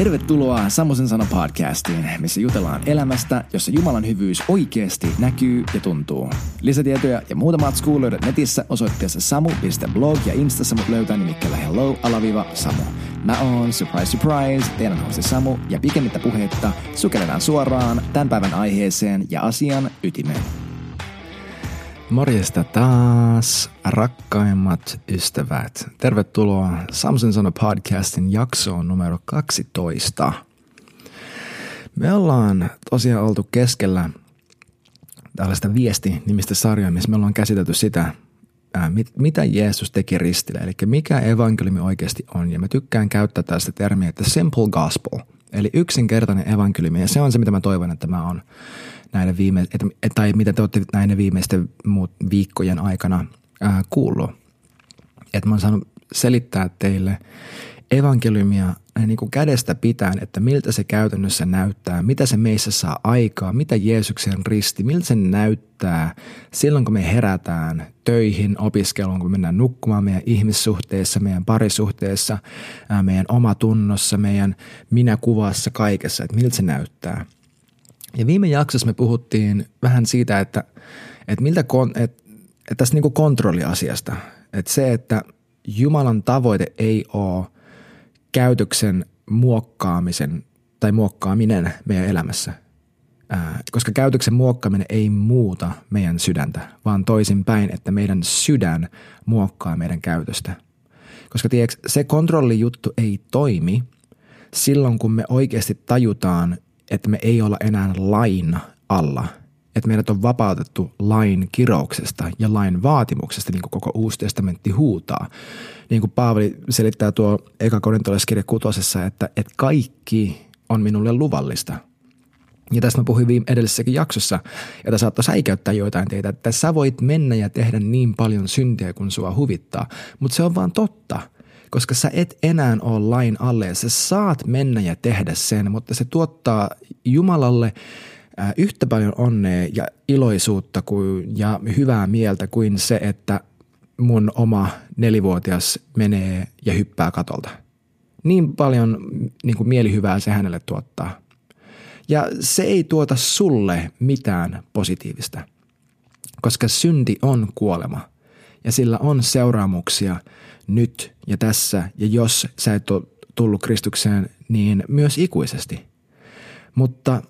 Tervetuloa Samosen sana podcastiin, missä jutellaan elämästä, jossa Jumalan hyvyys oikeasti näkyy ja tuntuu. Lisätietoja ja muuta matskua löydät netissä osoitteessa samu.blog ja instassa mut löytää nimikkeellä hello alaviva samu. Mä oon, surprise surprise, teidän hosti Samu ja pikemmittä puhetta sukelletaan suoraan tämän päivän aiheeseen ja asian ytimeen. Morjesta taas, rakkaimmat ystävät. Tervetuloa Samson Sano podcastin jaksoon numero 12. Me ollaan tosiaan oltu keskellä tällaista viesti-nimistä sarjaa, missä me ollaan käsitelty sitä, mitä Jeesus teki ristillä, eli mikä evankeliumi oikeasti on. Ja mä tykkään käyttää tästä termiä, että simple gospel, eli yksinkertainen evankeliumi, ja se on se, mitä mä toivon, että mä oon näiden viime, et, tai mitä te olette näiden viimeisten muut viikkojen aikana ää, kuullut. Että mä oon saanut selittää teille evankeliumia niin kuin kädestä pitäen, että miltä se käytännössä näyttää, mitä se meissä saa aikaa, mitä Jeesuksen risti, miltä se näyttää silloin, kun me herätään töihin, opiskeluun, kun mennään nukkumaan meidän ihmissuhteessa, meidän parisuhteessa, meidän omatunnossa, meidän minäkuvassa, kaikessa, että miltä se näyttää – ja viime jaksossa me puhuttiin vähän siitä, että, että miltä kon, että, että tästä niin kontrolliasiasta. Että se, että Jumalan tavoite ei ole käytöksen muokkaamisen tai muokkaaminen meidän elämässä. Koska käytöksen muokkaaminen ei muuta meidän sydäntä, vaan toisinpäin, että meidän sydän muokkaa meidän käytöstä. Koska tiedätkö, se kontrollijuttu ei toimi silloin, kun me oikeasti tajutaan että me ei olla enää lain alla. Että meidät on vapautettu lain kirouksesta ja lain vaatimuksesta, niin kuin koko Uusi testamentti huutaa. Niin kuin Paavali selittää tuo eka korintolaiskirja kutosessa, että, että kaikki on minulle luvallista. Ja tästä mä puhuin viime edellisessäkin jaksossa, jota saattoi säikäyttää joitain teitä, että sä voit mennä ja tehdä niin paljon syntiä kuin sua huvittaa, mutta se on vaan totta – koska sä et enää ole lain alle ja sä saat mennä ja tehdä sen, mutta se tuottaa Jumalalle yhtä paljon onnea ja iloisuutta kuin, ja hyvää mieltä kuin se, että mun oma nelivuotias menee ja hyppää katolta. Niin paljon niin kuin mielihyvää se hänelle tuottaa. Ja se ei tuota sulle mitään positiivista, koska synti on kuolema ja sillä on seuraamuksia – nyt ja tässä, ja jos sä et ole tullut Kristukseen, niin myös ikuisesti. Mutta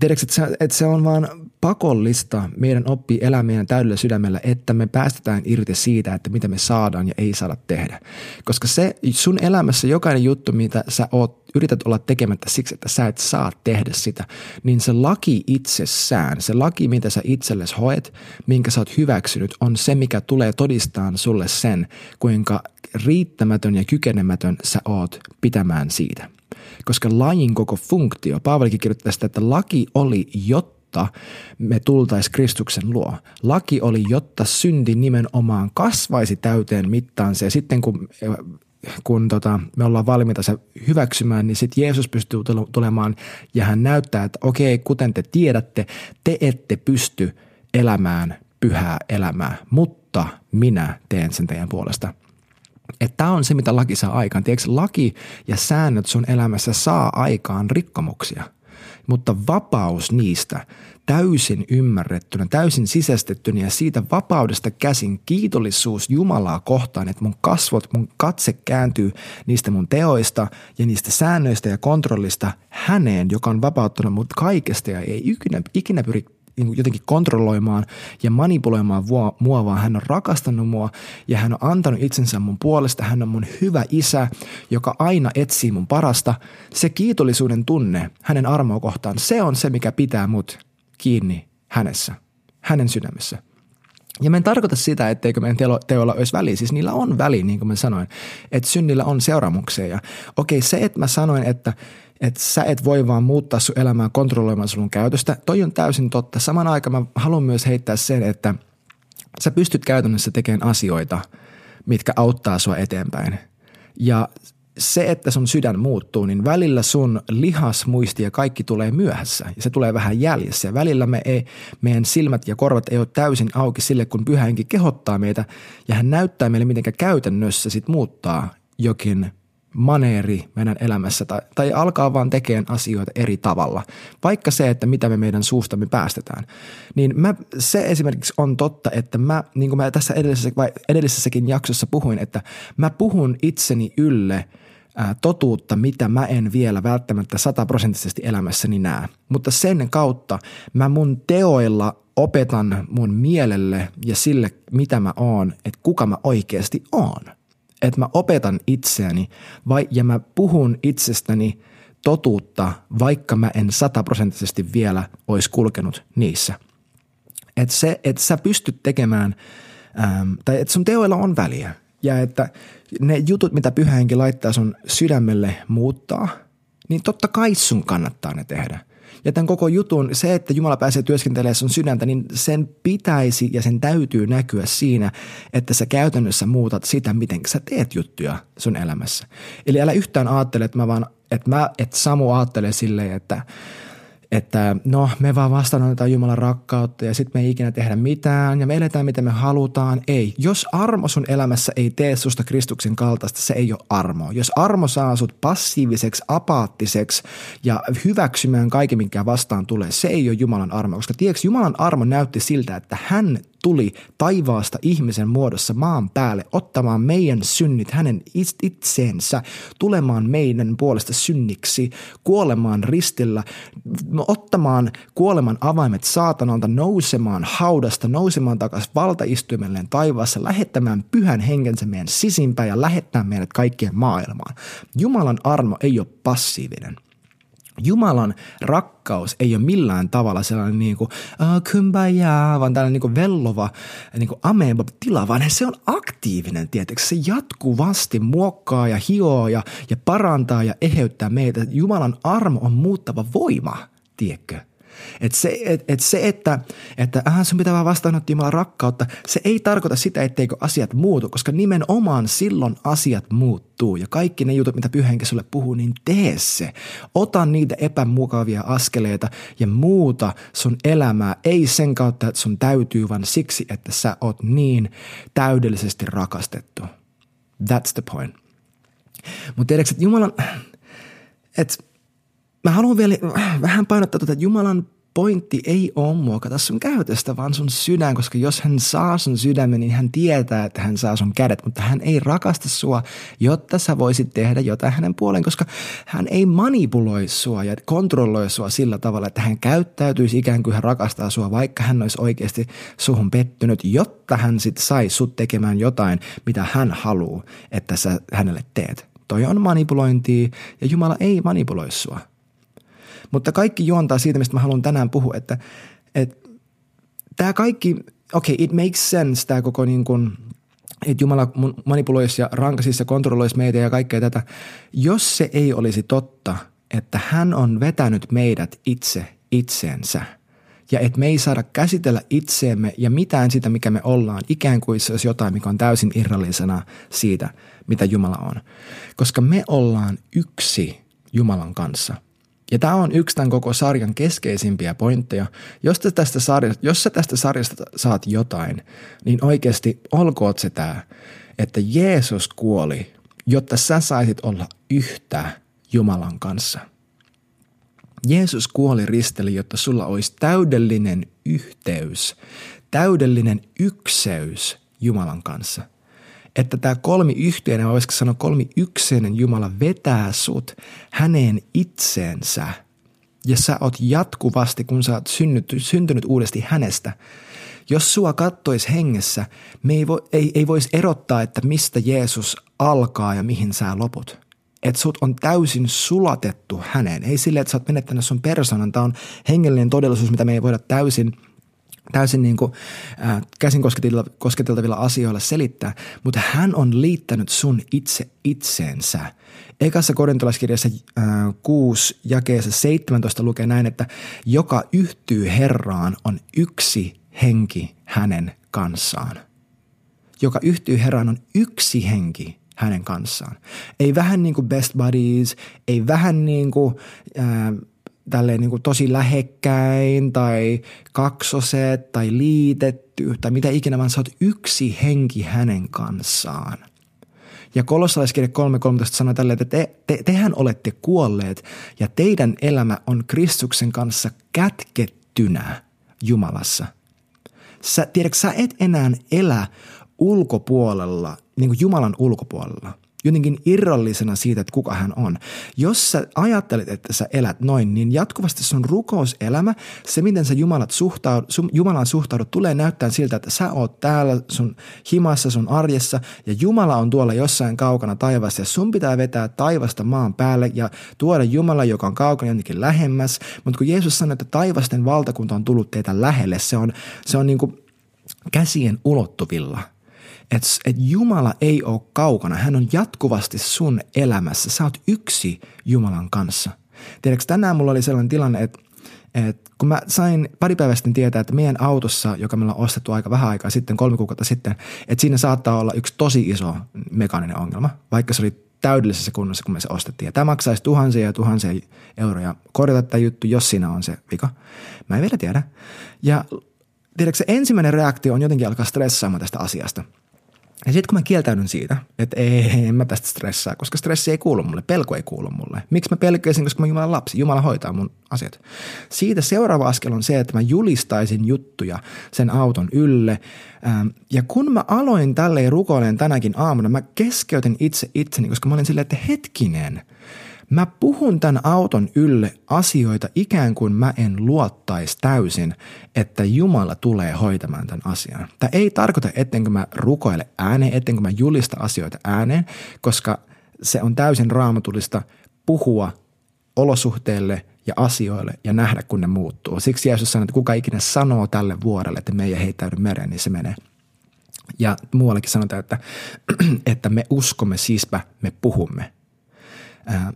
tiedätkö, että se, että se on vaan pakollista meidän oppii elää meidän täydellä sydämellä, että me päästetään irti siitä, että mitä me saadaan ja ei saada tehdä. Koska se sun elämässä jokainen juttu, mitä sä oot, yrität olla tekemättä siksi, että sä et saa tehdä sitä, niin se laki itsessään, se laki, mitä sä itsellesi hoet, minkä sä oot hyväksynyt, on se, mikä tulee todistaan sulle sen, kuinka riittämätön ja kykenemätön sä oot pitämään siitä. Koska lajin koko funktio, Paavalikin kirjoittaa sitä, että laki oli, jotta me tultais Kristuksen luo. Laki oli, jotta synti nimenomaan kasvaisi täyteen mittaansa ja sitten kun kun tota, me ollaan valmiita se hyväksymään, niin sitten Jeesus pystyy tulemaan ja hän näyttää, että okei, kuten te tiedätte, te ette pysty elämään pyhää elämää, mutta minä teen sen teidän puolesta. Tämä on se, mitä laki saa aikaan. Tiedätkö, laki ja säännöt sun elämässä saa aikaan rikkomuksia, mutta vapaus niistä täysin ymmärrettynä, täysin sisästettynä ja siitä vapaudesta käsin kiitollisuus Jumalaa kohtaan, että mun kasvot, mun katse kääntyy niistä mun teoista ja niistä säännöistä ja kontrollista häneen, joka on vapauttanut mut kaikesta ja ei ikinä, ikinä pyri niin jotenkin kontrolloimaan ja manipuloimaan mua, vaan hän on rakastanut mua ja hän on antanut itsensä mun puolesta. Hän on mun hyvä isä, joka aina etsii mun parasta. Se kiitollisuuden tunne hänen armoa kohtaan, se on se, mikä pitää mut kiinni hänessä, hänen sydämessä. Ja mä en tarkoita sitä, etteikö meidän teoilla olisi väliä. Siis niillä on väli, niin kuin mä sanoin, että synnillä on seuraamuksia. Ja okei, se, että mä sanoin, että että sä et voi vaan muuttaa sun elämää kontrolloimaan sun käytöstä. Toi on täysin totta. Saman aikaan mä haluan myös heittää sen, että sä pystyt käytännössä tekemään asioita, mitkä auttaa sua eteenpäin. Ja se, että sun sydän muuttuu, niin välillä sun lihasmuisti ja kaikki tulee myöhässä ja se tulee vähän jäljessä. Ja välillä me ei, meidän silmät ja korvat ei ole täysin auki sille, kun pyhä henki kehottaa meitä ja hän näyttää meille, miten käytännössä sit muuttaa jokin maneeri meidän elämässä tai, tai alkaa vaan tekemään asioita eri tavalla. Vaikka se, että mitä me meidän suustamme päästetään. Niin mä, se esimerkiksi on totta, että mä, niin kuin mä tässä edellisessä, vai edellisessäkin jaksossa puhuin, että mä puhun itseni ylle ää, totuutta, mitä mä en vielä välttämättä sataprosenttisesti elämässäni näe. Mutta sen kautta mä mun teoilla opetan mun mielelle ja sille, mitä mä oon, että kuka mä oikeasti oon – että mä opetan itseäni vai, ja mä puhun itsestäni totuutta, vaikka mä en sataprosenttisesti vielä olisi kulkenut niissä. Että se, että sä pystyt tekemään, ähm, tai että sun teoilla on väliä ja että ne jutut, mitä pyhähenki laittaa sun sydämelle muuttaa, niin totta kai sun kannattaa ne tehdä – ja tämän koko jutun, se, että Jumala pääsee työskentelemään sun sydäntä, niin sen pitäisi ja sen täytyy näkyä siinä, että sä käytännössä muutat sitä, miten sä teet juttuja sun elämässä. Eli älä yhtään ajattele, että mä vaan, että mä, että Samu ajattelee silleen, että – että no me vaan vastaanotetaan Jumalan rakkautta ja sitten me ei ikinä tehdä mitään ja me eletään miten me halutaan. Ei. Jos armo sun elämässä ei tee susta Kristuksen kaltaista, se ei ole armo. Jos armo saa sut passiiviseksi, apaattiseksi ja hyväksymään kaiken, mikä vastaan tulee, se ei ole Jumalan armo. Koska tiedätkö, Jumalan armo näytti siltä, että hän tuli taivaasta ihmisen muodossa maan päälle ottamaan meidän synnit hänen itseensä, tulemaan meidän puolesta synniksi, kuolemaan ristillä, ottamaan kuoleman avaimet saatanalta, nousemaan haudasta, nousemaan takaisin valtaistuimelleen taivaassa, lähettämään pyhän henkensä meidän sisimpään ja lähettämään meidät kaikkien maailmaan. Jumalan armo ei ole passiivinen. Jumalan rakkaus ei ole millään tavalla sellainen niin kuin kumbaya, vaan tällainen niin kuin vellova niin kuin ameba tila, vaan se on aktiivinen, tietysti. Se jatkuvasti muokkaa ja hioo ja, ja parantaa ja eheyttää meitä. Jumalan armo on muuttava voima, tiedätkö? Et se, et, et se, että, että äh, sun pitää vaan vastaanottaa Jumalan rakkautta, se ei tarkoita sitä, etteikö asiat muutu, koska nimenomaan silloin asiat muuttuu. Ja kaikki ne jutut, mitä pyhänkä sulle puhuu, niin tee se. Ota niitä epämukavia askeleita ja muuta sun elämää. Ei sen kautta, että sun täytyy, vaan siksi, että sä oot niin täydellisesti rakastettu. That's the point. Mutta tiedätkö, että Jumalan, että mä haluan vielä vähän painottaa tuota, että Jumalan pointti ei ole muokata sun käytöstä, vaan sun sydän, koska jos hän saa sun sydämen, niin hän tietää, että hän saa sun kädet, mutta hän ei rakasta sua, jotta sä voisit tehdä jotain hänen puoleen, koska hän ei manipuloi sua ja kontrolloi sua sillä tavalla, että hän käyttäytyisi ikään kuin hän rakastaa sua, vaikka hän olisi oikeasti suhun pettynyt, jotta hän sitten sai sut tekemään jotain, mitä hän haluaa, että sä hänelle teet. Toi on manipulointia ja Jumala ei manipuloi sua. Mutta kaikki juontaa siitä, mistä mä haluan tänään puhua, että, että tämä kaikki, okei, okay, it makes sense tämä koko niin kuin, että Jumala manipuloisi ja rankasisi ja kontrolloisi meitä ja kaikkea tätä. Jos se ei olisi totta, että hän on vetänyt meidät itse itseensä – ja että me ei saada käsitellä itseemme ja mitään sitä, mikä me ollaan, ikään kuin se olisi jotain, mikä on täysin irrallisena siitä, mitä Jumala on. Koska me ollaan yksi Jumalan kanssa – ja tämä on yksi tämän koko sarjan keskeisimpiä pointteja. Jos, tästä sarjasta, jos sä tästä sarjasta saat jotain, niin oikeasti olkoot se tämä, että Jeesus kuoli, jotta sä saisit olla yhtä Jumalan kanssa. Jeesus kuoli risteli, jotta sulla olisi täydellinen yhteys, täydellinen ykseys Jumalan kanssa että tämä kolmi yhteinen, voisiko sanoa kolmi ykseinen Jumala vetää sut häneen itseensä. Ja sä oot jatkuvasti, kun sä oot synnyt, syntynyt uudesti hänestä. Jos sua kattois hengessä, me ei, vo, ei, ei voisi erottaa, että mistä Jeesus alkaa ja mihin sä loput. Että sut on täysin sulatettu häneen. Ei sille, että sä oot menettänyt sun persoonan. Tämä on hengellinen todellisuus, mitä me ei voida täysin – täysin niin kuin, äh, käsin kosketeltavilla asioilla selittää, mutta hän on liittänyt sun itse itseensä. Ekassa korintolaiskirjassa äh, 6 jakeessa 17 lukee näin, että joka yhtyy Herraan on yksi henki hänen kanssaan. Joka yhtyy Herraan on yksi henki hänen kanssaan. Ei vähän niin kuin best buddies, ei vähän niin kuin äh, tälleen niin kuin tosi lähekkäin tai kaksoset tai liitetty tai mitä ikinä, vaan sä oot yksi henki hänen kanssaan. Ja kolossalaiskirja 3.13 sanoo tälleen, että te, te, tehän olette kuolleet ja teidän elämä on Kristuksen kanssa kätkettynä Jumalassa. Sä, tiedätkö, sä et enää elä ulkopuolella, niin kuin Jumalan ulkopuolella jotenkin irrallisena siitä, että kuka hän on. Jos sä ajattelet, että sä elät noin, niin jatkuvasti sun rukouselämä, se miten sä Jumalat suhtaudut, Jumalan suhtaudut, tulee näyttää siltä, että sä oot täällä sun himassa, sun arjessa ja Jumala on tuolla jossain kaukana taivassa ja sun pitää vetää taivasta maan päälle ja tuoda Jumala, joka on kaukana jotenkin lähemmäs. Mutta kun Jeesus sanoi, että taivasten valtakunta on tullut teitä lähelle, se on, se on niin kuin käsien ulottuvilla – että et Jumala ei ole kaukana, hän on jatkuvasti sun elämässä. Sä oot yksi Jumalan kanssa. Tiedätkö, tänään mulla oli sellainen tilanne, että et kun mä sain pari päivää sitten tietää, että meidän autossa, joka meillä on ostettu aika vähän aikaa sitten, kolme kuukautta sitten, että siinä saattaa olla yksi tosi iso mekaaninen ongelma, vaikka se oli täydellisessä kunnossa, kun me se ostettiin. Ja tämä maksaisi tuhansia ja tuhansia euroja korjata tämä juttu, jos siinä on se vika. Mä en vielä tiedä. Ja tiedätkö, se ensimmäinen reaktio on jotenkin alkaa stressaamaan tästä asiasta – ja sitten kun mä kieltäydyn siitä, että ei, en mä tästä stressaa, koska stressi ei kuulu mulle, pelko ei kuulu mulle. Miksi mä pelkäisin, koska mä Jumalan lapsi, Jumala hoitaa mun asiat. Siitä seuraava askel on se, että mä julistaisin juttuja sen auton ylle. Ähm, ja kun mä aloin tälleen rukoilemaan tänäkin aamuna, mä keskeytin itse itseni, koska mä olin silleen, että hetkinen – Mä puhun tämän auton ylle asioita ikään kuin mä en luottaisi täysin, että Jumala tulee hoitamaan tämän asian. Tämä ei tarkoita, ettenkö mä rukoile ääneen, ettenkö mä julista asioita ääneen, koska se on täysin raamatullista puhua olosuhteille ja asioille ja nähdä, kun ne muuttuu. Siksi Jeesus sanoi, että kuka ikinä sanoo tälle vuorelle, että me ei heittäydy mereen, niin se menee. Ja muuallekin sanotaan, että, että me uskomme, siispä me puhumme.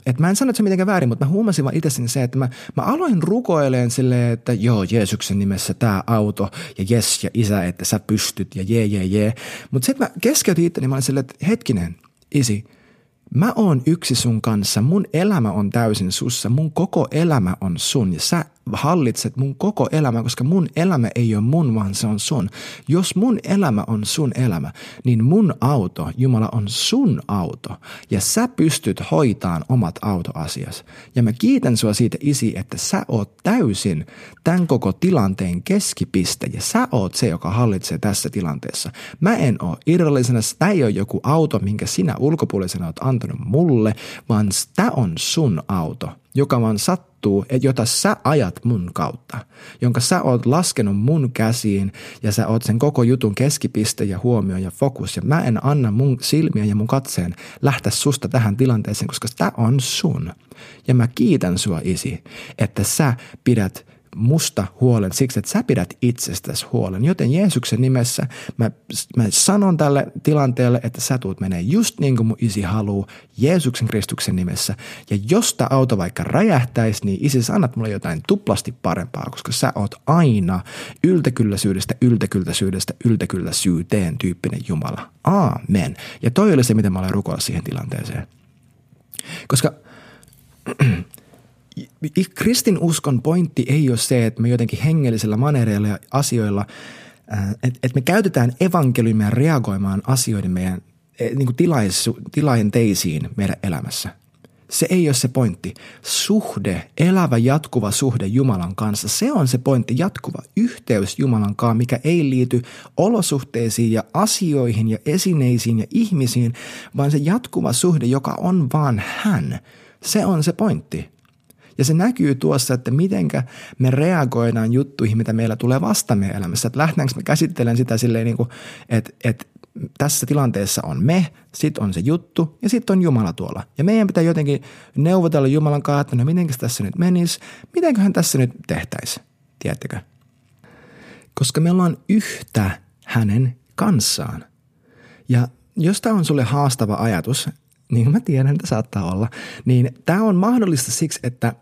Et mä en sano, että se mitenkään väärin, mutta mä huomasin vaan itse se, että mä, mä aloin rukoileen silleen, että joo, Jeesuksen nimessä tämä auto ja jes ja isä, että sä pystyt ja jee, jee, jee. Mutta sitten mä keskeytin itteni, mä olin silleen, että hetkinen, isi, mä oon yksi sun kanssa, mun elämä on täysin sussa, mun koko elämä on sun ja sä hallitset mun koko elämä, koska mun elämä ei ole mun, vaan se on sun. Jos mun elämä on sun elämä, niin mun auto, Jumala, on sun auto. Ja sä pystyt hoitaan omat autoasias. Ja mä kiitän sua siitä, isi, että sä oot täysin tämän koko tilanteen keskipiste. Ja sä oot se, joka hallitsee tässä tilanteessa. Mä en oo irrallisena, tämä ei ole joku auto, minkä sinä ulkopuolisena oot antanut mulle, vaan tämä on sun auto joka vaan sattuu, jota sä ajat mun kautta, jonka sä oot laskenut mun käsiin ja sä oot sen koko jutun keskipiste ja huomio ja fokus. Ja mä en anna mun silmiä ja mun katseen lähteä susta tähän tilanteeseen, koska tämä on sun. Ja mä kiitän sua isi, että sä pidät musta huolen siksi, että sä pidät itsestäsi huolen. Joten Jeesuksen nimessä mä, mä sanon tälle tilanteelle, että sä tuut menee just niin kuin mun isi haluaa Jeesuksen Kristuksen nimessä. Ja jos tämä auto vaikka räjähtäisi, niin isi sanat mulle jotain tuplasti parempaa, koska sä oot aina yltäkylläisyydestä, yltäkylläisyydestä, yltäkylläisyyteen tyyppinen Jumala. Aamen. Ja toi oli se, mitä mä olen rukoilla siihen tilanteeseen. Koska kristin uskon pointti ei ole se, että me jotenkin hengellisillä manereilla ja asioilla, äh, että et me käytetään evankeliumia reagoimaan asioiden meidän eh, niin kuin tilajenteisiin meidän elämässä. Se ei ole se pointti. Suhde, elävä jatkuva suhde Jumalan kanssa, se on se pointti, jatkuva yhteys Jumalan kanssa, mikä ei liity olosuhteisiin ja asioihin ja esineisiin ja ihmisiin, vaan se jatkuva suhde, joka on vaan hän. Se on se pointti. Ja se näkyy tuossa, että mitenkä me reagoidaan juttuihin, mitä meillä tulee vasta meidän elämässä. Että lähdetäänkö me käsittelen sitä silleen, niin kuin, että, että tässä tilanteessa on me, sitten on se juttu ja sitten on Jumala tuolla. Ja meidän pitää jotenkin neuvotella Jumalan kanssa, että no mitenkä tässä nyt menisi, mitenköhän tässä nyt tehtäisi, tiedättekö? Koska me ollaan yhtä hänen kanssaan. Ja jos tämä on sulle haastava ajatus, niin mä tiedän, että saattaa olla, niin tämä on mahdollista siksi, että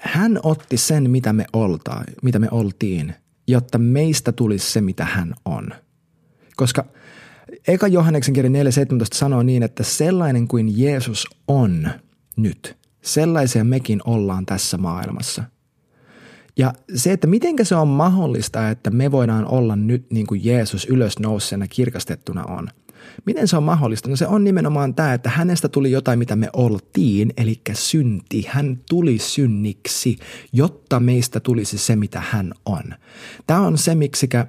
hän otti sen, mitä me, olta, mitä me oltiin, jotta meistä tulisi se, mitä hän on. Koska Eka Johanneksen kirja 4.17 sanoo niin, että sellainen kuin Jeesus on nyt, sellaisia mekin ollaan tässä maailmassa. Ja se, että miten se on mahdollista, että me voidaan olla nyt niin kuin Jeesus ylösnouseena kirkastettuna on – Miten se on mahdollista? No se on nimenomaan tämä, että hänestä tuli jotain, mitä me oltiin, eli synti. Hän tuli synniksi, jotta meistä tulisi se, mitä hän on. Tämä on se, miksikä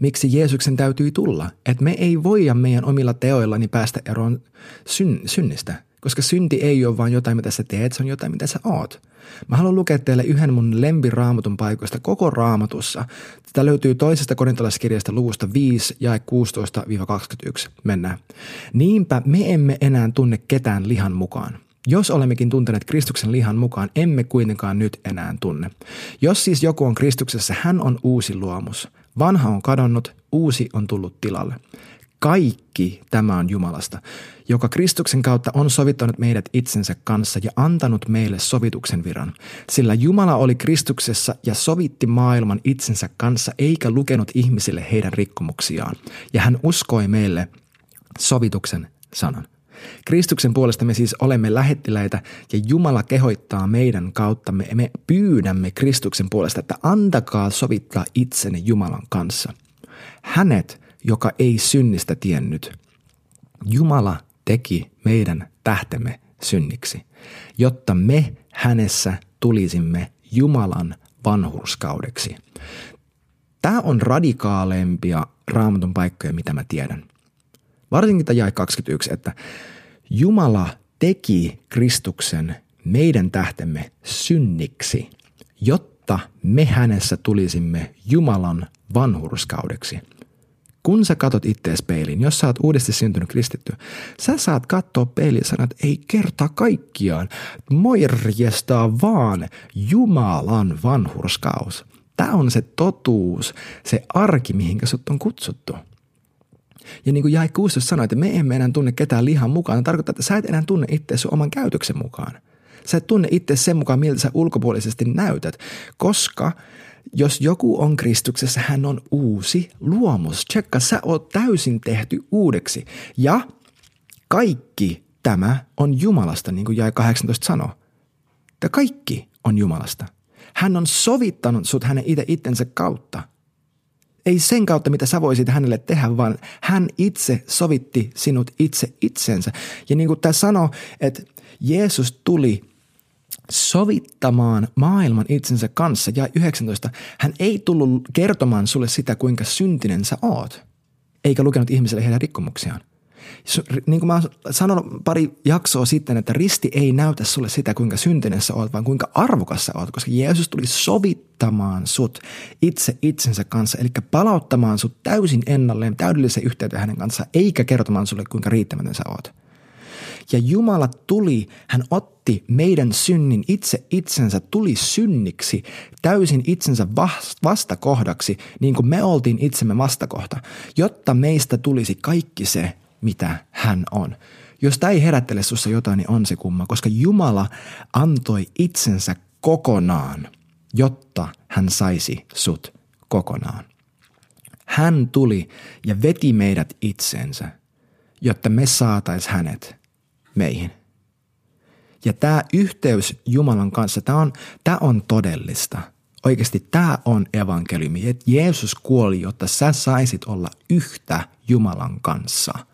miksi Jeesuksen täytyy tulla. Että me ei voida meidän omilla teoillani päästä eroon syn, synnistä, koska synti ei ole vain jotain, mitä sä teet, se on jotain, mitä sä oot. Mä haluan lukea teille yhden mun lempiraamatun paikoista koko raamatussa. Tämä löytyy toisesta korintolaiskirjasta luvusta 5 ja 16-21. Mennään. Niinpä me emme enää tunne ketään lihan mukaan. Jos olemmekin tunteneet Kristuksen lihan mukaan, emme kuitenkaan nyt enää tunne. Jos siis joku on Kristuksessa, hän on uusi luomus. Vanha on kadonnut, uusi on tullut tilalle. Kaikki tämä on Jumalasta, joka Kristuksen kautta on sovittanut meidät itsensä kanssa ja antanut meille sovituksen viran. Sillä Jumala oli Kristuksessa ja sovitti maailman itsensä kanssa eikä lukenut ihmisille heidän rikkomuksiaan. Ja hän uskoi meille sovituksen sanan. Kristuksen puolesta me siis olemme lähettiläitä ja Jumala kehoittaa meidän kauttamme. Me pyydämme Kristuksen puolesta, että antakaa sovittaa itsenne Jumalan kanssa. Hänet, joka ei synnistä tiennyt. Jumala teki meidän tähtemme synniksi, jotta me hänessä tulisimme Jumalan vanhurskaudeksi. Tämä on radikaalempia raamatun paikkoja, mitä mä tiedän – Varsinkin tämä jae 21, että Jumala teki Kristuksen meidän tähtemme synniksi, jotta me hänessä tulisimme Jumalan vanhurskaudeksi. Kun sä katot ittees peiliin, jos sä oot uudesti syntynyt kristitty, sä saat katsoa peiliin että ei kerta kaikkiaan, morjestaa vaan Jumalan vanhurskaus. Tämä on se totuus, se arki, mihinkä sut on kutsuttu. Ja niin kuin Jae 16 sanoi, että me emme enää tunne ketään lihan mukaan. Tarkoittaa, että sä et enää tunne itse oman käytöksen mukaan. Sä et tunne itse sen mukaan, miltä sä ulkopuolisesti näytät, koska jos joku on Kristuksessa, hän on uusi luomus. Tsekka, sä oot täysin tehty uudeksi. Ja kaikki tämä on Jumalasta, niin kuin Jae 18 sanoo. Tämä kaikki on Jumalasta. Hän on sovittanut sut hänen itse itsensä kautta – ei sen kautta, mitä sä voisit hänelle tehdä, vaan hän itse sovitti sinut itse itsensä. Ja niin kuin tämä sanoo, että Jeesus tuli sovittamaan maailman itsensä kanssa. Ja 19. Hän ei tullut kertomaan sulle sitä, kuinka syntinen sä oot, eikä lukenut ihmiselle heidän rikkomuksiaan – niin kuin mä sanon pari jaksoa sitten, että risti ei näytä sulle sitä, kuinka syntinen sä oot, vaan kuinka arvokas sä oot, koska Jeesus tuli sovittamaan sut itse itsensä kanssa, eli palauttamaan sut täysin ennalleen, täydellisen yhteyteen hänen kanssaan, eikä kertomaan sulle, kuinka riittämätön sä oot. Ja Jumala tuli, hän otti meidän synnin itse itsensä, tuli synniksi, täysin itsensä vastakohdaksi, niin kuin me oltiin itsemme vastakohta, jotta meistä tulisi kaikki se, mitä hän on. Jos tämä ei herättele sinussa jotain, niin on se kumma, koska Jumala antoi itsensä kokonaan, jotta hän saisi sut kokonaan. Hän tuli ja veti meidät itsensä, jotta me saatais hänet meihin. Ja tämä yhteys Jumalan kanssa, tämä on, tämä on todellista. Oikeasti tämä on evankeliumi, että Jeesus kuoli, jotta sä saisit olla yhtä Jumalan kanssa –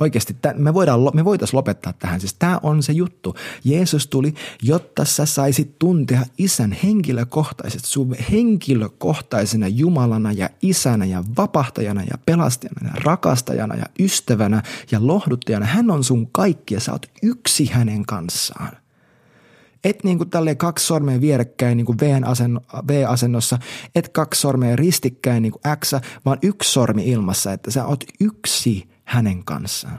Oikeasti me, voidaan, me voitaisiin lopettaa tähän. Siis tämä on se juttu. Jeesus tuli, jotta sä saisit tuntea isän henkilökohtaisesti, sun henkilökohtaisena Jumalana ja isänä ja vapahtajana ja pelastajana ja rakastajana ja ystävänä ja lohduttajana. Hän on sun kaikki ja sä oot yksi hänen kanssaan. Et niin kuin tälleen kaksi sormea vierekkäin niin kuin V-asennossa, et kaksi sormea ristikkäin niin kuin X, vaan yksi sormi ilmassa, että sä oot yksi hänen kanssaan.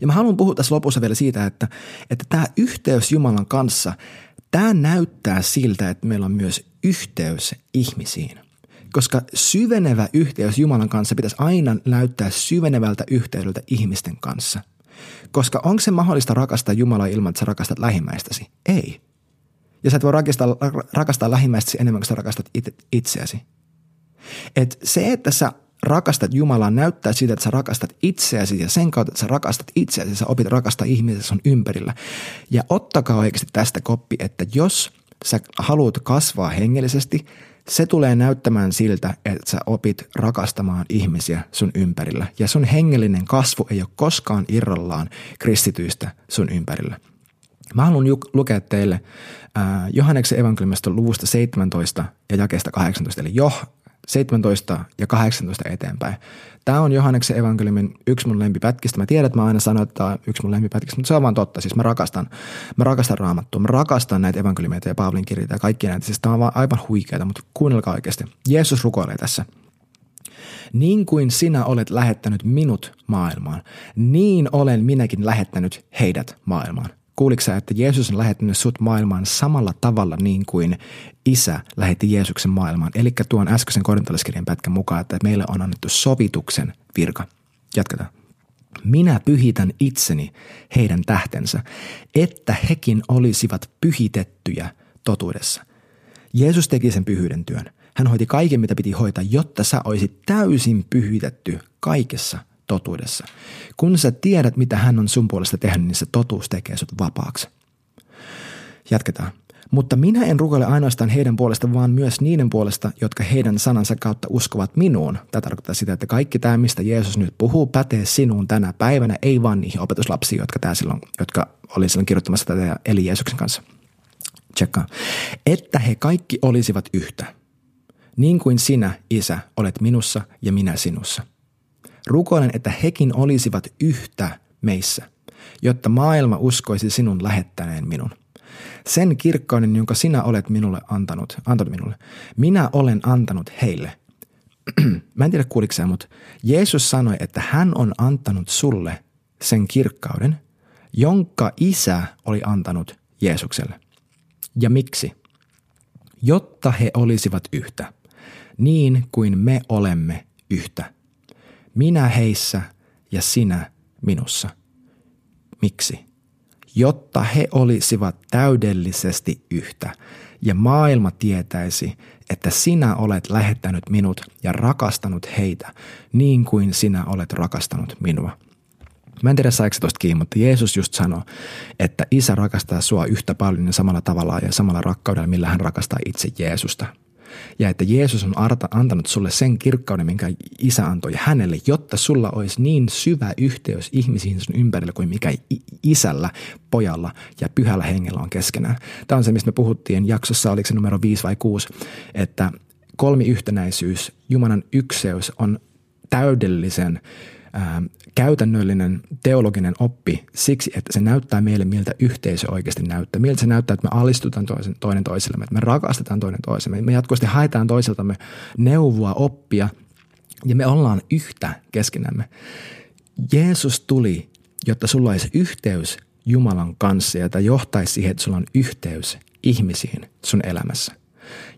Ja mä haluan puhua tässä lopussa vielä siitä, että, että tämä yhteys Jumalan kanssa, tämä näyttää siltä, että meillä on myös yhteys ihmisiin. Koska syvenevä yhteys Jumalan kanssa pitäisi aina näyttää syvenevältä yhteydeltä ihmisten kanssa. Koska onko se mahdollista rakastaa Jumalaa ilman, että sä rakastat lähimmäistäsi? Ei. Ja sä et voi rakastaa, rakastaa lähimmäistäsi enemmän kuin sä rakastat itseäsi. Et se, että sä rakastat Jumalaa näyttää siitä, että sä rakastat itseäsi ja sen kautta, että sä rakastat itseäsi, sä opit rakastaa ihmisiä sun ympärillä. Ja ottakaa oikeasti tästä koppi, että jos sä haluat kasvaa hengellisesti, se tulee näyttämään siltä, että sä opit rakastamaan ihmisiä sun ympärillä. Ja sun hengellinen kasvu ei ole koskaan irrallaan kristityistä sun ympärillä. Mä haluan lukea teille äh, Johanneksen evankeliumista luvusta 17 ja jakeesta 18, eli jo 17 ja 18 eteenpäin. Tämä on Johanneksen evankeliumin yksi mun lempipätkistä. Mä tiedän, että mä aina sanon, että tämä on yksi mun lempipätkistä, mutta se on vaan totta. Siis mä rakastan, mä rakastan raamattua, mä rakastan näitä evankeliumeita ja Paavalin kirjoita ja kaikki näitä. Siis tämä on vaan aivan huikeaa, mutta kuunnelkaa oikeasti. Jeesus rukoilee tässä. Niin kuin sinä olet lähettänyt minut maailmaan, niin olen minäkin lähettänyt heidät maailmaan. Kuuliko sä, että Jeesus on lähettänyt sut maailmaan samalla tavalla niin kuin isä lähetti Jeesuksen maailmaan? Eli tuon äskeisen korintolaiskirjan pätkän mukaan, että meille on annettu sovituksen virka. Jatketaan. Minä pyhitän itseni heidän tähtensä, että hekin olisivat pyhitettyjä totuudessa. Jeesus teki sen pyhyyden työn. Hän hoiti kaiken, mitä piti hoitaa, jotta sä olisit täysin pyhitetty kaikessa totuudessa. Kun sä tiedät, mitä hän on sun puolesta tehnyt, niin se totuus tekee sut vapaaksi. Jatketaan. Mutta minä en rukoile ainoastaan heidän puolesta, vaan myös niiden puolesta, jotka heidän sanansa kautta uskovat minuun. Tämä tarkoittaa sitä, että kaikki tämä, mistä Jeesus nyt puhuu, pätee sinuun tänä päivänä, ei vaan niihin opetuslapsiin, jotka, tämä silloin, jotka oli silloin kirjoittamassa tätä eli Jeesuksen kanssa. Tsekkaa. Että he kaikki olisivat yhtä. Niin kuin sinä, Isä, olet minussa ja minä sinussa – Rukoilen, että hekin olisivat yhtä meissä, jotta maailma uskoisi sinun lähettäneen minun. Sen kirkkauden, jonka sinä olet minulle antanut, antanut minulle, minä olen antanut heille. Mä en tiedä kuulikseen, mutta Jeesus sanoi, että hän on antanut sulle sen kirkkauden, jonka isä oli antanut Jeesukselle. Ja miksi? Jotta he olisivat yhtä, niin kuin me olemme yhtä minä heissä ja sinä minussa. Miksi? Jotta he olisivat täydellisesti yhtä ja maailma tietäisi, että sinä olet lähettänyt minut ja rakastanut heitä niin kuin sinä olet rakastanut minua. Mä en tiedä saiko tuosta kiinni, mutta Jeesus just sanoi, että isä rakastaa sua yhtä paljon ja samalla tavalla ja samalla rakkaudella, millä hän rakastaa itse Jeesusta – ja että Jeesus on antanut sulle sen kirkkauden, minkä isä antoi hänelle, jotta sulla olisi niin syvä yhteys ihmisiin sun ympärillä kuin mikä isällä, pojalla ja pyhällä hengellä on keskenään. Tämä on se, mistä me puhuttiin jaksossa, oliko se numero 5 vai 6, että kolmiyhtenäisyys, Jumalan ykseys on täydellisen käytännöllinen teologinen oppi siksi, että se näyttää meille, miltä yhteisö oikeasti näyttää. Miltä se näyttää, että me alistutaan toisen, toinen toisellemme, että me rakastetaan toinen toisemme. Me jatkuvasti haetaan toiseltamme neuvoa, oppia ja me ollaan yhtä keskenämme. Jeesus tuli, jotta sulla olisi yhteys Jumalan kanssa ja johtaisi siihen, että sulla on yhteys ihmisiin sun elämässä.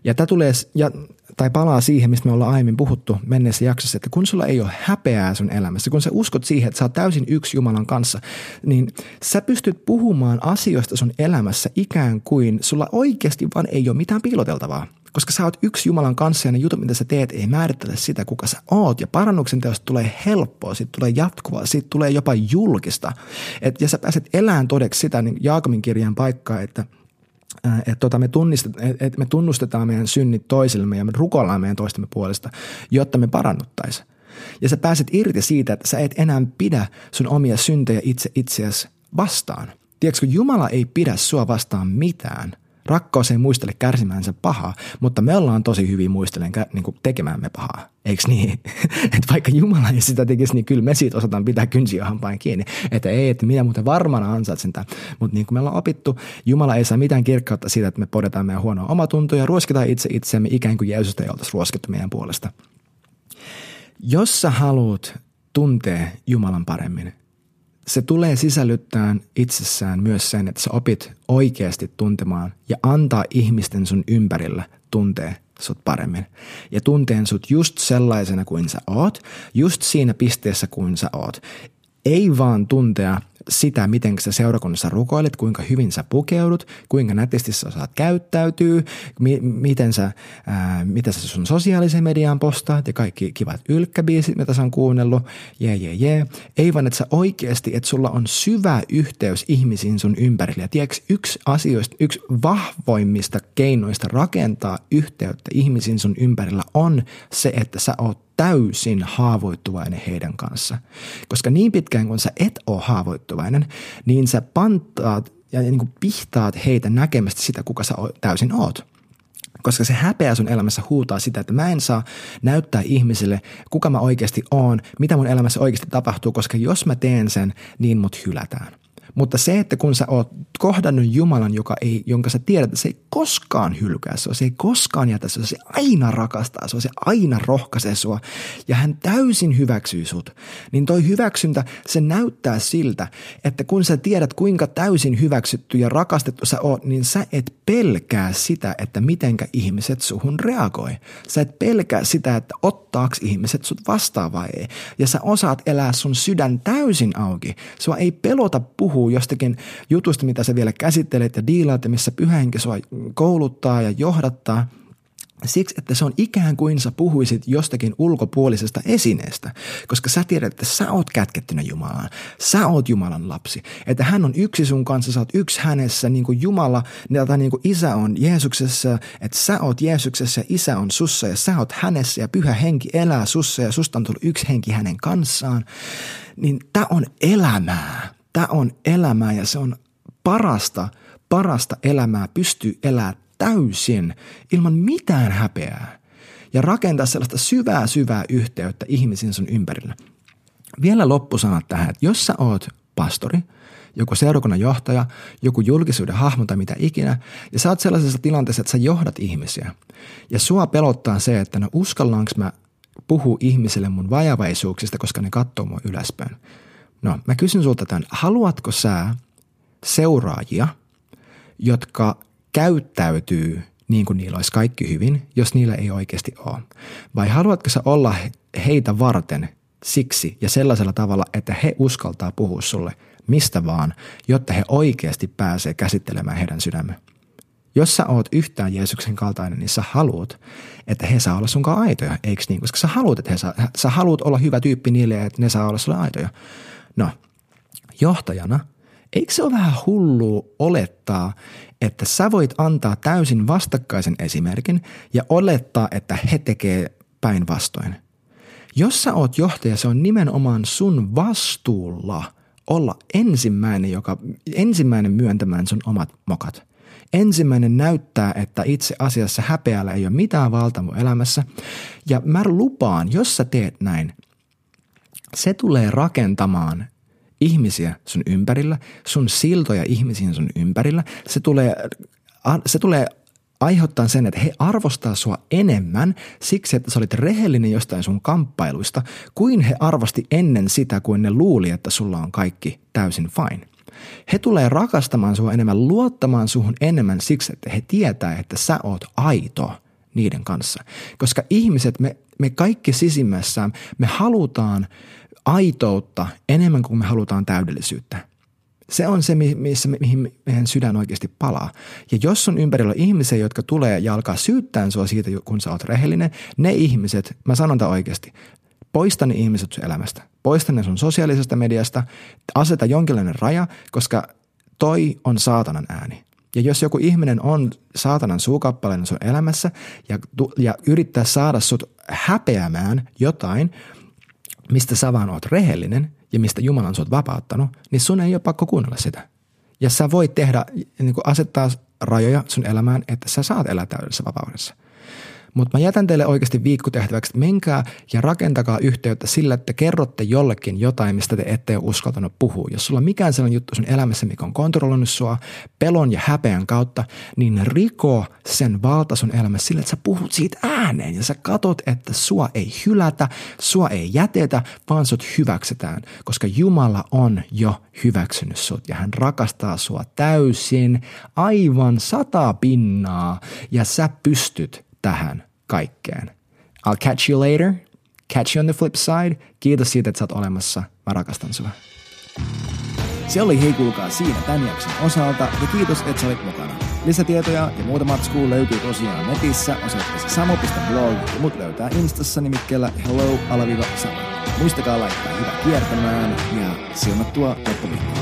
Ja tämä tulee, ja tai palaa siihen, mistä me ollaan aiemmin puhuttu menneessä jaksossa, että kun sulla ei ole häpeää sun elämässä, kun sä uskot siihen, että sä oot täysin yksi Jumalan kanssa, niin sä pystyt puhumaan asioista sun elämässä ikään kuin sulla oikeasti vaan ei ole mitään piiloteltavaa. Koska sä oot yksi Jumalan kanssa ja ne jutut, mitä sä teet, ei määrittele sitä, kuka sä oot. Ja parannuksen teosta tulee helppoa, siitä tulee jatkuvaa, siitä tulee jopa julkista. Et, ja sä pääset elämään todeksi sitä niin Jaakobin kirjan paikkaa, että – että tota, me, että me tunnustetaan meidän synnit toisillemme ja me rukoillaan meidän toistemme puolesta, jotta me parannuttaisiin. Ja sä pääset irti siitä, että sä et enää pidä sun omia syntejä itse itseäsi vastaan. Tiedätkö, Jumala ei pidä sua vastaan mitään – Rakkaus ei muistele kärsimäänsä pahaa, mutta me ollaan tosi hyvin muistelen niin tekemäämme pahaa. Eikö niin? että vaikka Jumala ei sitä tekisi, niin kyllä me siitä osataan pitää kynsiä hampain kiinni. Että ei, että minä muuten varmana ansaitsen tämän. Mutta niin kuin me ollaan opittu, Jumala ei saa mitään kirkkautta siitä, että me podetaan meidän huonoa omatuntoa ja ruoskitaan itse itseämme ikään kuin Jeesusta ei oltaisi ruoskettu meidän puolesta. Jos sä haluat tuntea Jumalan paremmin, se tulee sisällyttämään itsessään myös sen, että sä opit oikeasti tuntemaan ja antaa ihmisten sun ympärillä tuntee sut paremmin. Ja tunteen sut just sellaisena kuin sä oot, just siinä pisteessä kuin sä oot. Ei vaan tuntea sitä, miten sä seurakunnassa rukoilet, kuinka hyvin sä pukeudut, kuinka nätisti sä saat käyttäytyy, mi- miten, sä, ää, miten sä sun sosiaalisen median postaat ja kaikki kivat ylkkäbiisit, mitä sä on kuunnellut, jee, jee, jee. Ei vaan, että sä oikeasti, että sulla on syvä yhteys ihmisiin sun ympärillä. Ja tiedätkö, yksi asioista, yksi vahvoimmista keinoista rakentaa yhteyttä ihmisiin sun ympärillä on se, että sä oot täysin haavoittuvainen heidän kanssa. Koska niin pitkään kun sä et ole haavoittuvainen, niin sä pantaat ja niin kuin pihtaat heitä näkemästä sitä, kuka sä täysin oot. Koska se häpeä sun elämässä huutaa sitä, että mä en saa näyttää ihmisille, kuka mä oikeasti oon, mitä mun elämässä oikeasti tapahtuu, koska jos mä teen sen, niin mut hylätään. Mutta se, että kun sä oot kohdannut Jumalan, joka ei, jonka sä tiedät, että se ei koskaan hylkää sua, se ei koskaan jätä sua, se aina rakastaa sua, se aina rohkaisee sua ja hän täysin hyväksyy sut, niin toi hyväksyntä, se näyttää siltä, että kun sä tiedät kuinka täysin hyväksytty ja rakastettu sä oot, niin sä et pelkää sitä, että mitenkä ihmiset suhun reagoi. Sä et pelkää sitä, että ottaaks ihmiset sut vastaan vai ei. Ja sä osaat elää sun sydän täysin auki. Sua ei pelota puhua puhuu jostakin jutusta, mitä sä vielä käsittelet ja diilaat ja missä pyhähenki sua kouluttaa ja johdattaa – Siksi, että se on ikään kuin sä puhuisit jostakin ulkopuolisesta esineestä, koska sä tiedät, että sä oot kätkettynä Jumalaan. Sä oot Jumalan lapsi. Että hän on yksi sun kanssa, sä oot yksi hänessä, niin kuin Jumala, tai niin kuin isä on Jeesuksessa, että sä oot Jeesuksessa ja isä on sussa ja sä oot hänessä ja pyhä henki elää sussa ja susta on tullut yksi henki hänen kanssaan. Niin tämä on elämää. Tämä on elämää ja se on parasta, parasta elämää pystyy elämään täysin ilman mitään häpeää ja rakentaa sellaista syvää syvää yhteyttä ihmisiin sun ympärillä. Vielä loppusanat tähän, että jos sä oot pastori, joku seurakunnan johtaja, joku julkisuuden hahmo tai mitä ikinä, ja sä oot sellaisessa tilanteessa, että sä johdat ihmisiä, ja sua pelottaa se, että no uskallaanko mä puhua ihmisille mun vajavaisuuksista, koska ne katsoo mua ylöspäin. No, mä kysyn sulta tämän, haluatko sä seuraajia, jotka käyttäytyy niin kuin niillä olisi kaikki hyvin, jos niillä ei oikeasti ole? Vai haluatko sä olla heitä varten siksi ja sellaisella tavalla, että he uskaltaa puhua sulle mistä vaan, jotta he oikeasti pääsee käsittelemään heidän sydämen? Jos sä oot yhtään Jeesuksen kaltainen, niin sä haluat, että he saa olla sunkaan aitoja, eikö niin? Koska sä haluat, että he saa, sä haluat olla hyvä tyyppi niille, että ne saa olla sulle aitoja. No, johtajana, eikö se ole vähän hullua olettaa, että sä voit antaa täysin vastakkaisen esimerkin ja olettaa, että he tekee päinvastoin. Jos sä oot johtaja, se on nimenomaan sun vastuulla olla ensimmäinen, joka, ensimmäinen myöntämään sun omat mokat. Ensimmäinen näyttää, että itse asiassa häpeällä ei ole mitään valtaa elämässä. Ja mä lupaan, jos sä teet näin, se tulee rakentamaan ihmisiä sun ympärillä, sun siltoja ihmisiin sun ympärillä. Se tulee, se tulee aiheuttaa sen, että he arvostaa sua enemmän siksi, että sä olit rehellinen jostain sun kamppailuista, kuin he arvosti ennen sitä, kuin ne luuli, että sulla on kaikki täysin fine. He tulee rakastamaan sua enemmän, luottamaan suhun enemmän siksi, että he tietää, että sä oot aito niiden kanssa. Koska ihmiset, me, me kaikki sisimmässään, me halutaan aitoutta enemmän kuin me halutaan täydellisyyttä. Se on se, missä, mihin meidän sydän oikeasti palaa. Ja jos on ympärillä ihmisiä, jotka tulee ja alkaa syyttää sua siitä, kun sä oot rehellinen, ne ihmiset, mä sanon tämän oikeasti, poista ne ihmiset sun elämästä. Poista ne sun sosiaalisesta mediasta, aseta jonkinlainen raja, koska toi on saatanan ääni. Ja jos joku ihminen on saatanan suukappaleinen sun elämässä ja, ja yrittää saada sut häpeämään jotain – mistä sä vaan oot rehellinen ja mistä Jumala on sut vapauttanut, niin sun ei ole pakko kuunnella sitä. Ja sä voit tehdä, niin asettaa rajoja sun elämään, että sä saat elää täydellisessä vapaudessa – mutta mä jätän teille oikeasti viikkotehtäväksi, että menkää ja rakentakaa yhteyttä sillä, että kerrotte jollekin jotain, mistä te ette ole uskaltanut puhua. Jos sulla on mikään sellainen juttu sun elämässä, mikä on kontrolloinut sua pelon ja häpeän kautta, niin riko sen valta sun elämässä sillä, että sä puhut siitä ääneen ja sä katot, että sua ei hylätä, sua ei jätetä, vaan sut hyväksytään, koska Jumala on jo hyväksynyt sut ja hän rakastaa sua täysin, aivan sata pinnaa ja sä pystyt tähän kaikkeen. I'll catch you later. Catch you on the flip side. Kiitos siitä, että sä oot olemassa. Mä rakastan sua. Se oli hei kuulkaa siinä tämän jakson osalta ja kiitos, että sä olit mukana. Lisätietoja ja muuta matskua löytyy tosiaan netissä osoitteessa samo.blog ja mut löytää Instassa nimikkeellä hello-samo. Muistakaa laittaa hyvä kiertämään ja siunattua loppuviikkoa.